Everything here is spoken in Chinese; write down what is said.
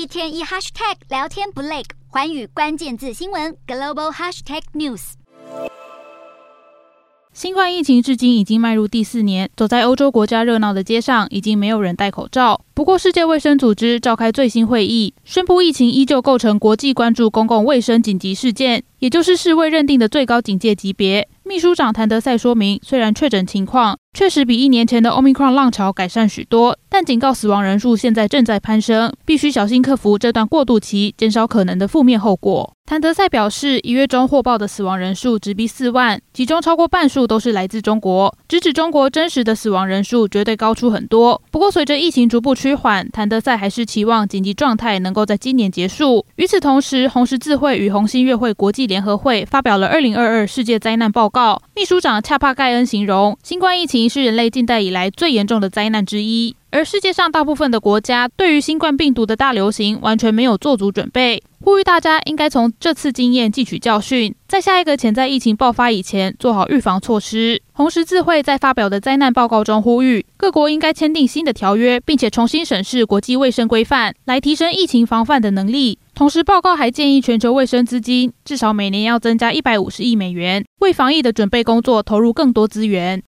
一天一 hashtag 聊天不累，寰宇关键字新闻 global hashtag news。新冠疫情至今已经迈入第四年，走在欧洲国家热闹的街上，已经没有人戴口罩。不过，世界卫生组织召开最新会议，宣布疫情依旧构成国际关注公共卫生紧急事件，也就是世卫认定的最高警戒级别。秘书长谭德赛说明，虽然确诊情况确实比一年前的 Omicron 浪潮改善许多，但警告死亡人数现在正在攀升，必须小心克服这段过渡期，减少可能的负面后果。谭德赛表示，一月中获报的死亡人数直逼四万，其中超过半数都是来自中国，直指中国真实的死亡人数绝对高出很多。不过，随着疫情逐步趋缓，谭德赛还是期望紧急状态能够在今年结束。与此同时，红十字会与红新月会国际联合会发表了二零二二世界灾难报告。秘书长恰帕盖恩形容，新冠疫情是人类近代以来最严重的灾难之一，而世界上大部分的国家对于新冠病毒的大流行完全没有做足准备，呼吁大家应该从这次经验汲取教训，在下一个潜在疫情爆发以前做好预防措施。红十字会在发表的灾难报告中呼吁，各国应该签订新的条约，并且重新审视国际卫生规范，来提升疫情防范的能力。同时，报告还建议全球卫生资金至少每年要增加一百五十亿美元，为防疫的准备工作投入更多资源。